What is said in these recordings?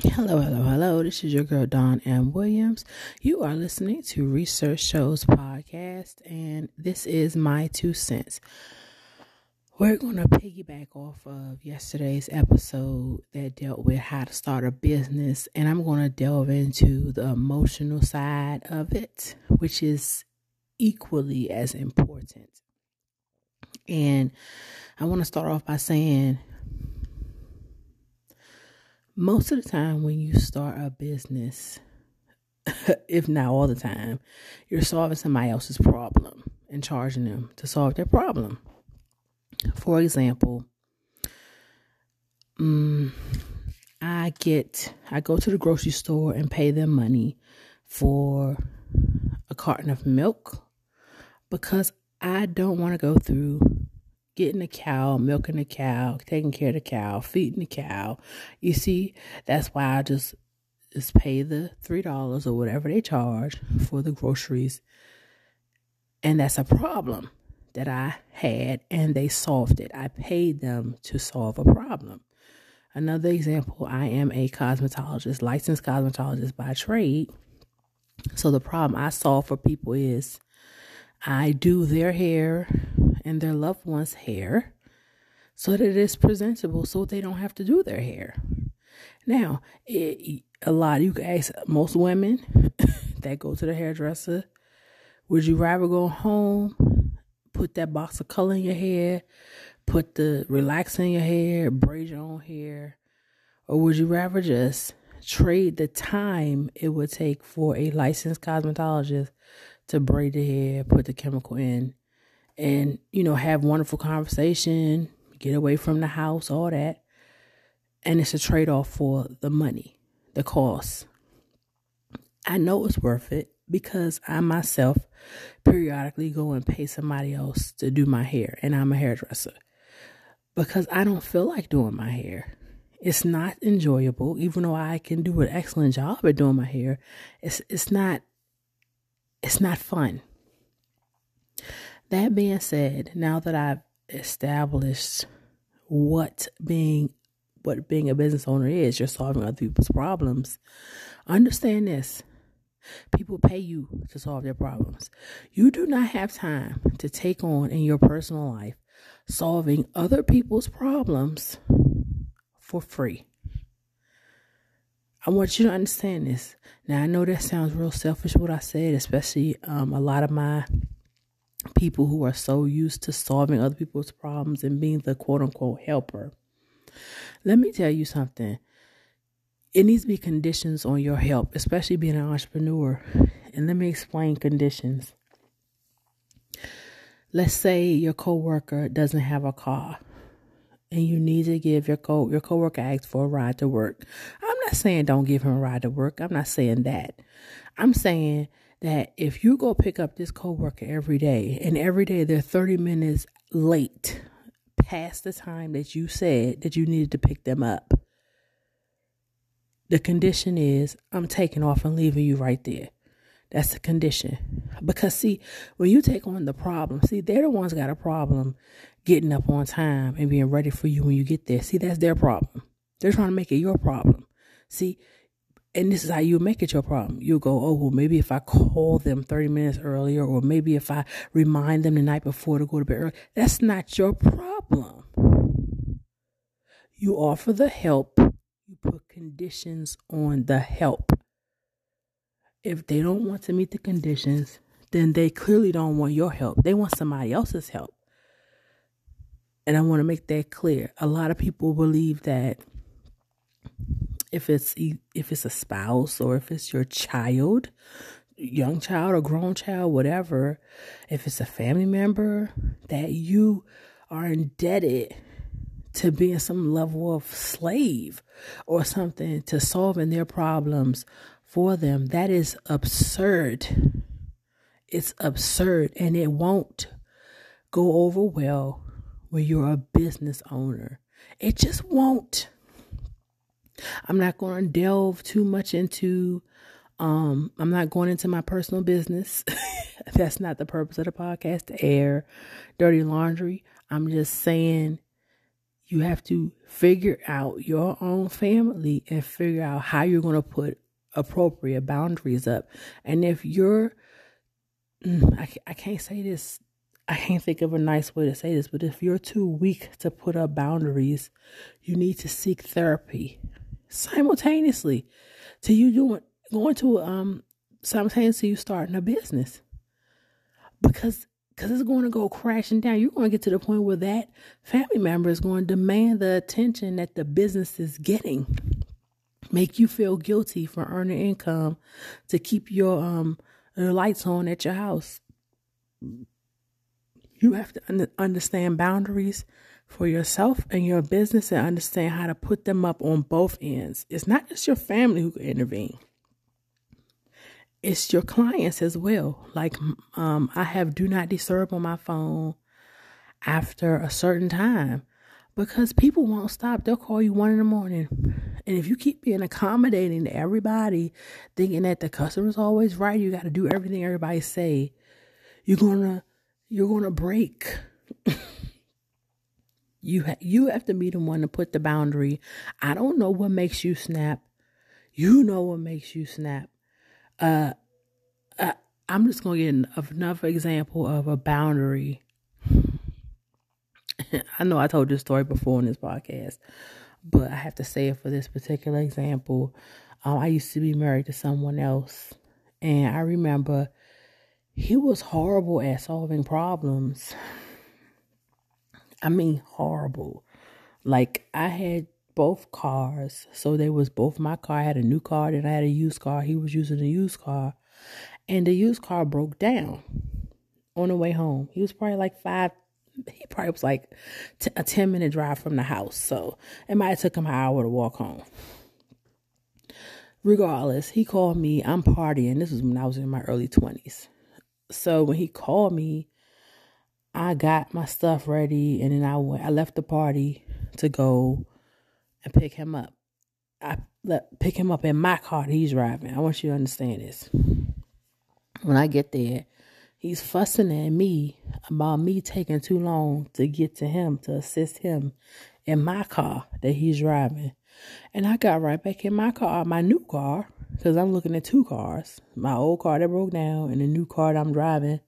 Hello, hello, hello. This is your girl, Dawn M. Williams. You are listening to Research Shows Podcast, and this is my two cents. We're going to piggyback off of yesterday's episode that dealt with how to start a business, and I'm going to delve into the emotional side of it, which is equally as important. And I want to start off by saying most of the time when you start a business, if not all the time, you're solving somebody else's problem and charging them to solve their problem. For example, um, I get I go to the grocery store and pay them money for a carton of milk because I don't want to go through getting the cow, milking the cow, taking care of the cow, feeding the cow. You see, that's why I just just pay the three dollars or whatever they charge for the groceries. And that's a problem that I had and they solved it. I paid them to solve a problem. Another example, I am a cosmetologist, licensed cosmetologist by trade. So the problem I solve for people is I do their hair and their loved ones' hair so that it is presentable so they don't have to do their hair. Now, it, a lot you can ask most women that go to the hairdresser, would you rather go home, put that box of color in your hair, put the relax in your hair, braid your own hair, or would you rather just trade the time it would take for a licensed cosmetologist to braid the hair, put the chemical in, and, you know, have wonderful conversation, get away from the house, all that. And it's a trade off for the money, the cost. I know it's worth it because I myself periodically go and pay somebody else to do my hair, and I'm a hairdresser because I don't feel like doing my hair. It's not enjoyable, even though I can do an excellent job at doing my hair. It's it's not it's not fun. That being said, now that I've established what being what being a business owner is, you're solving other people's problems. Understand this. People pay you to solve their problems. You do not have time to take on in your personal life solving other people's problems for free. I want you to understand this. Now, I know that sounds real selfish what I said, especially um, a lot of my people who are so used to solving other people's problems and being the quote unquote helper. Let me tell you something. It needs to be conditions on your help, especially being an entrepreneur. And let me explain conditions. Let's say your coworker doesn't have a car and you need to give your co your coworker asks for a ride to work. I'm not saying don't give him a ride to work. I'm not saying that. I'm saying that if you go pick up this coworker every day and every day they're 30 minutes late past the time that you said that you needed to pick them up, the condition is I'm taking off and leaving you right there. That's the condition. Because see, when you take on the problem, see, they're the ones got a problem getting up on time and being ready for you when you get there. See, that's their problem. They're trying to make it your problem. See, and this is how you make it your problem. You go, oh, well, maybe if I call them 30 minutes earlier, or maybe if I remind them the night before to go to bed early. That's not your problem. You offer the help, you put conditions on the help. If they don't want to meet the conditions, then they clearly don't want your help. They want somebody else's help. And I want to make that clear. A lot of people believe that if it's if it's a spouse or if it's your child, young child or grown child, whatever, if it's a family member that you are indebted to being some level of slave or something to solving their problems for them, that is absurd. It's absurd and it won't go over well when you're a business owner. It just won't. I'm not going to delve too much into um I'm not going into my personal business. That's not the purpose of the podcast to air dirty laundry. I'm just saying You have to figure out your own family and figure out how you're going to put appropriate boundaries up. And if you're, mm, I, I can't say this, I can't think of a nice way to say this, but if you're too weak to put up boundaries, you need to seek therapy simultaneously to you doing going to um simultaneously you starting a business because because it's going to go crashing down. You're going to get to the point where that family member is going to demand the attention that the business is getting, make you feel guilty for earning income to keep your um your lights on at your house. You have to un- understand boundaries for yourself and your business and understand how to put them up on both ends. It's not just your family who can intervene it's your clients as well. Like um, I have do not disturb on my phone after a certain time because people won't stop. They'll call you one in the morning. And if you keep being accommodating to everybody, thinking that the customer's always right, you got to do everything everybody say, you're gonna you're gonna break. You ha- you have to be the one to put the boundary. I don't know what makes you snap. You know what makes you snap. Uh, uh, I'm just going to get another example of a boundary. I know I told this story before in this podcast, but I have to say it for this particular example. Um, I used to be married to someone else, and I remember he was horrible at solving problems. I mean, horrible. Like, I had both cars. So they was both my car. I had a new car and I had a used car. He was using a used car. And the used car broke down on the way home. He was probably like five he probably was like t- a 10 minute drive from the house. So it might have took him an hour to walk home. Regardless, he called me. I'm partying. This was when I was in my early 20s. So when he called me, I got my stuff ready and then I went I left the party to go and pick him up. I let pick him up in my car that he's driving. I want you to understand this. When I get there, he's fussing at me about me taking too long to get to him to assist him in my car that he's driving. And I got right back in my car, my new car, because I'm looking at two cars my old car that broke down and the new car that I'm driving.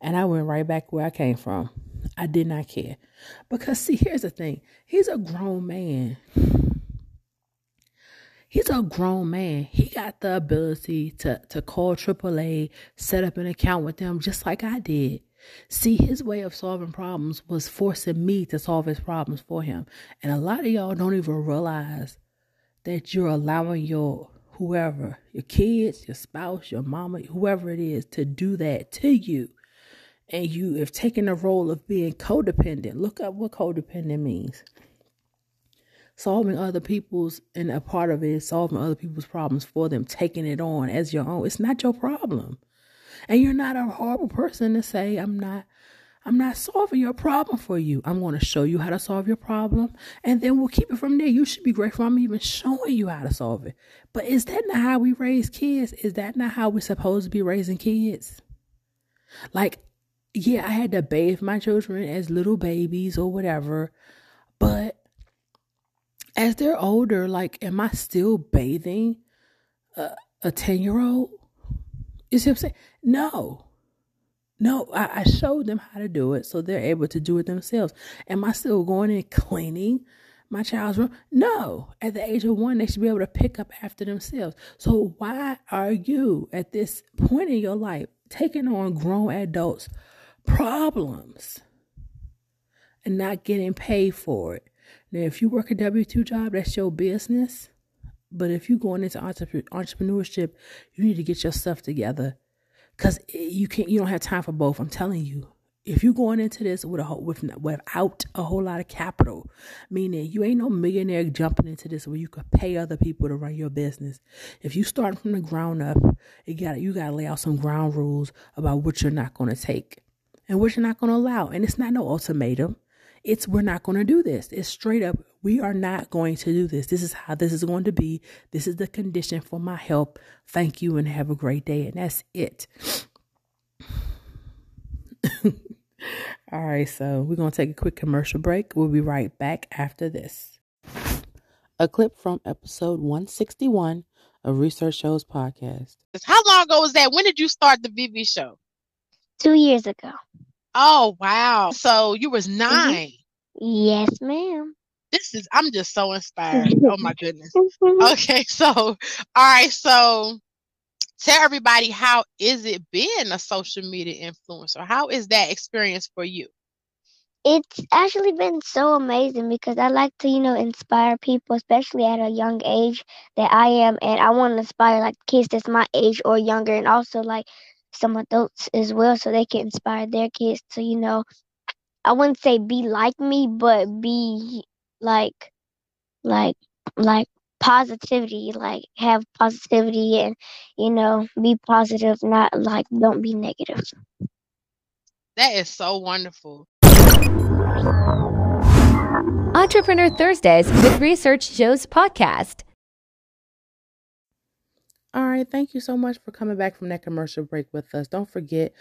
And I went right back where I came from. I did not care. Because, see, here's the thing he's a grown man. He's a grown man. He got the ability to, to call AAA, set up an account with them just like I did. See, his way of solving problems was forcing me to solve his problems for him. And a lot of y'all don't even realize that you're allowing your whoever, your kids, your spouse, your mama, whoever it is, to do that to you and you have taken the role of being codependent. Look up what codependent means. Solving other people's, and a part of it is solving other people's problems for them, taking it on as your own. It's not your problem. And you're not a horrible person to say, I'm not, I'm not solving your problem for you. I'm going to show you how to solve your problem, and then we'll keep it from there. You should be grateful I'm even showing you how to solve it. But is that not how we raise kids? Is that not how we're supposed to be raising kids? Like, yeah, I had to bathe my children as little babies or whatever, but as they're older, like, am I still bathing a 10 year old? You see what I'm saying? No. No, I, I showed them how to do it so they're able to do it themselves. Am I still going and cleaning my child's room? No. At the age of one, they should be able to pick up after themselves. So why are you at this point in your life taking on grown adults problems and not getting paid for it. Now, if you work a W 2 job, that's your business. But if you're going into entrepreneurship, you need to get your stuff together because you can't. You don't have time for both. I'm telling you. If you're going into this with a with without a whole lot of capital, meaning you ain't no millionaire jumping into this where you could pay other people to run your business. If you start from the ground up, you got you got to lay out some ground rules about what you're not going to take and you're not going to allow. And it's not no ultimatum. It's we're not going to do this. It's straight up, we are not going to do this. This is how this is going to be. This is the condition for my help. Thank you and have a great day. And that's it. All right, so we're going to take a quick commercial break. We'll be right back after this. A clip from episode 161 of Research Shows podcast. How long ago was that? When did you start the VV show? Two years ago. Oh wow! So you was Mm-hmm. 9 Yes, ma'am. This is I'm just so inspired. oh my goodness. Okay, so all right, so tell everybody how is it being a social media influencer? How is that experience for you? It's actually been so amazing because I like to, you know, inspire people, especially at a young age that I am, and I want to inspire like kids that's my age or younger, and also like some adults as well, so they can inspire their kids to, you know, I wouldn't say be like me, but be like, like, like positivity, like have positivity and, you know, be positive, not like don't be negative. That is so wonderful. Entrepreneur Thursdays with Research Shows podcast. All right, thank you so much for coming back from that commercial break with us. Don't forget,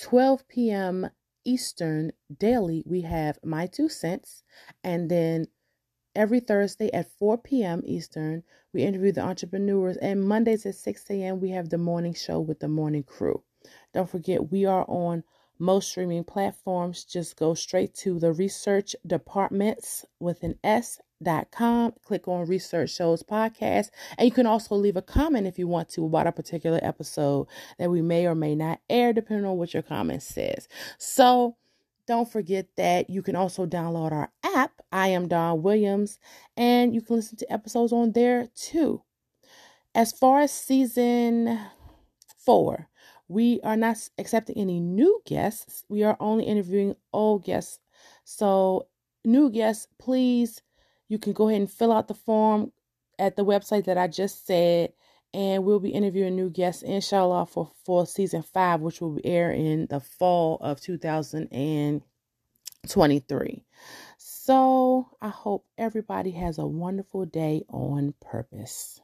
12 p.m. Eastern daily, we have My Two Cents. And then every Thursday at 4 p.m. Eastern, we interview the entrepreneurs. And Mondays at 6 a.m., we have the morning show with the morning crew. Don't forget, we are on most streaming platforms. Just go straight to the research departments with an S com. Click on Research Shows Podcast. And you can also leave a comment if you want to about a particular episode that we may or may not air, depending on what your comment says. So don't forget that you can also download our app. I am Dawn Williams, and you can listen to episodes on there too. As far as season four, we are not accepting any new guests. We are only interviewing old guests. So, new guests, please, you can go ahead and fill out the form at the website that I just said. And we'll be interviewing new guests, inshallah, for, for season five, which will be air in the fall of 2023. So, I hope everybody has a wonderful day on purpose.